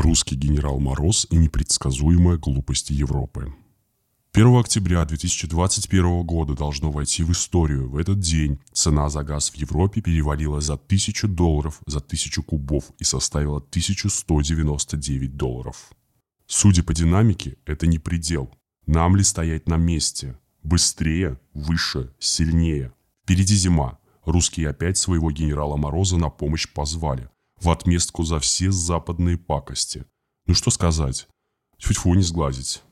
Русский генерал Мороз и непредсказуемая глупость Европы. 1 октября 2021 года должно войти в историю. В этот день цена за газ в Европе перевалила за 1000 долларов за 1000 кубов и составила 1199 долларов. Судя по динамике, это не предел. Нам ли стоять на месте? Быстрее, выше, сильнее. Впереди зима. Русские опять своего генерала Мороза на помощь позвали. В отместку за все западные пакости. Ну что сказать? Тьфу-тьфу не сглазить.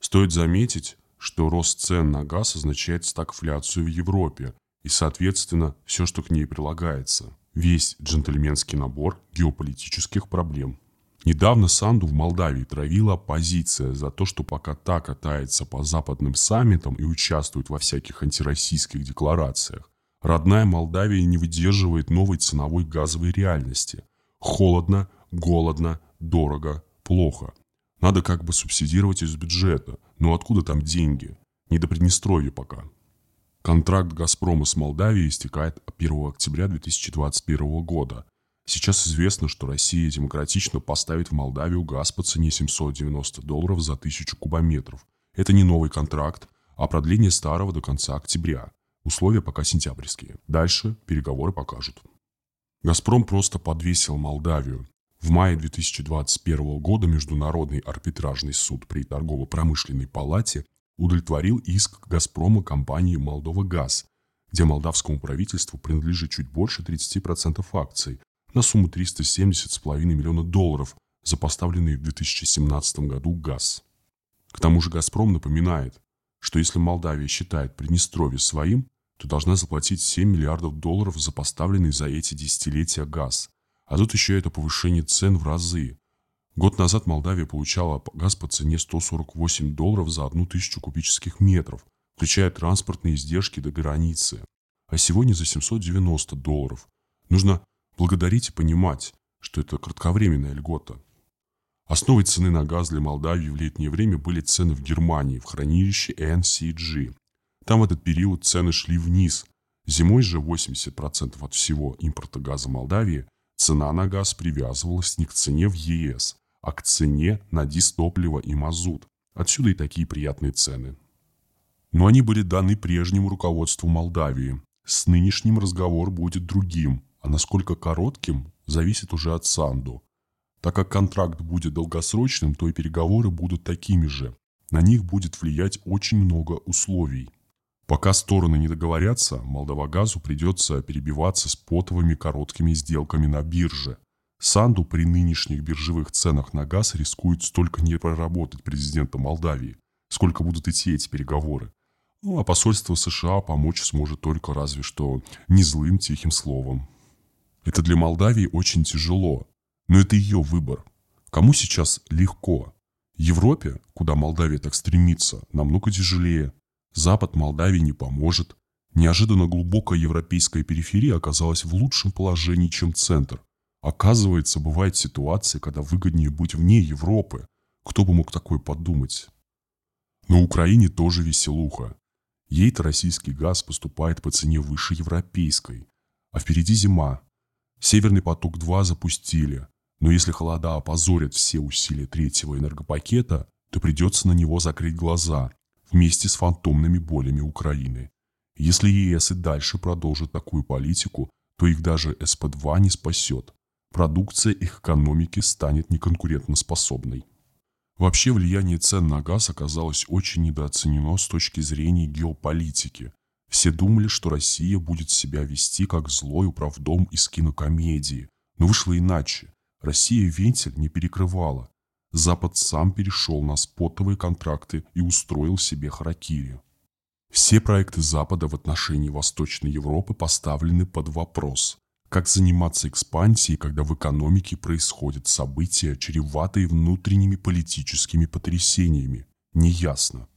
Стоит заметить, что рост цен на газ означает стагфляцию в Европе и, соответственно, все, что к ней прилагается. Весь джентльменский набор геополитических проблем. Недавно Санду в Молдавии травила оппозиция за то, что пока та катается по западным саммитам и участвует во всяких антироссийских декларациях, родная Молдавия не выдерживает новой ценовой газовой реальности. Холодно, голодно, дорого, плохо. Надо как бы субсидировать из бюджета. Но откуда там деньги? Не до Приднестровья пока. Контракт «Газпрома» с Молдавией истекает 1 октября 2021 года. Сейчас известно, что Россия демократично поставит в Молдавию газ по цене 790 долларов за тысячу кубометров. Это не новый контракт, а продление старого до конца октября. Условия пока сентябрьские. Дальше переговоры покажут. «Газпром» просто подвесил Молдавию. В мае 2021 года Международный арбитражный суд при торгово-промышленной палате удовлетворил иск «Газпрома» компании «Молдова Газ», где молдавскому правительству принадлежит чуть больше 30% акций на сумму 370,5 миллиона долларов за поставленный в 2017 году газ. К тому же «Газпром» напоминает, что если Молдавия считает Приднестровье своим, то должна заплатить 7 миллиардов долларов за поставленный за эти десятилетия газ – а тут еще это повышение цен в разы. Год назад Молдавия получала газ по цене 148 долларов за одну тысячу кубических метров, включая транспортные издержки до границы. А сегодня за 790 долларов. Нужно благодарить и понимать, что это кратковременная льгота. Основой цены на газ для Молдавии в летнее время были цены в Германии, в хранилище NCG. Там в этот период цены шли вниз. Зимой же 80% от всего импорта газа Молдавии – Цена на газ привязывалась не к цене в ЕС, а к цене на дистопливо и мазут. Отсюда и такие приятные цены. Но они были даны прежнему руководству Молдавии. С нынешним разговор будет другим, а насколько коротким, зависит уже от Санду. Так как контракт будет долгосрочным, то и переговоры будут такими же. На них будет влиять очень много условий. Пока стороны не договорятся, Молдовагазу придется перебиваться спотовыми короткими сделками на бирже. Санду при нынешних биржевых ценах на газ рискует столько не проработать президента Молдавии, сколько будут идти эти переговоры. Ну, а посольство США помочь сможет только разве что не злым тихим словом. Это для Молдавии очень тяжело, но это ее выбор. Кому сейчас легко? Европе, куда Молдавия так стремится, намного тяжелее – Запад Молдавии не поможет. Неожиданно глубокая европейская периферия оказалась в лучшем положении, чем центр. Оказывается, бывает ситуация, когда выгоднее быть вне Европы. Кто бы мог такое подумать? На Украине тоже веселуха. Ей-то российский газ поступает по цене выше европейской. А впереди зима. Северный поток-2 запустили. Но если холода опозорят все усилия третьего энергопакета, то придется на него закрыть глаза вместе с фантомными болями Украины. Если ЕС и дальше продолжит такую политику, то их даже СП-2 не спасет. Продукция их экономики станет неконкурентоспособной. Вообще влияние цен на газ оказалось очень недооценено с точки зрения геополитики. Все думали, что Россия будет себя вести как злой управдом из кинокомедии. Но вышло иначе. Россия вентиль не перекрывала. Запад сам перешел на спотовые контракты и устроил себе харакири. Все проекты Запада в отношении Восточной Европы поставлены под вопрос. Как заниматься экспансией, когда в экономике происходят события, чреватые внутренними политическими потрясениями? Неясно.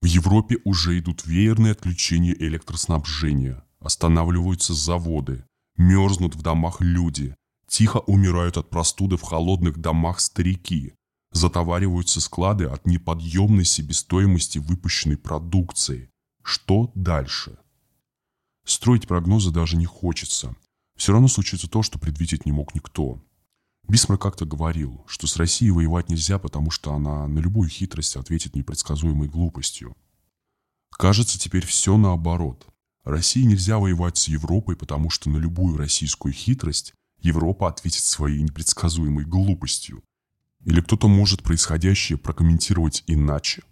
В Европе уже идут веерные отключения электроснабжения, останавливаются заводы, мерзнут в домах люди, Тихо умирают от простуды в холодных домах старики. Затовариваются склады от неподъемной себестоимости выпущенной продукции. Что дальше? Строить прогнозы даже не хочется. Все равно случится то, что предвидеть не мог никто. Бисмар как-то говорил, что с Россией воевать нельзя, потому что она на любую хитрость ответит непредсказуемой глупостью. Кажется, теперь все наоборот. России нельзя воевать с Европой, потому что на любую российскую хитрость Европа ответит своей непредсказуемой глупостью. Или кто-то может происходящее прокомментировать иначе.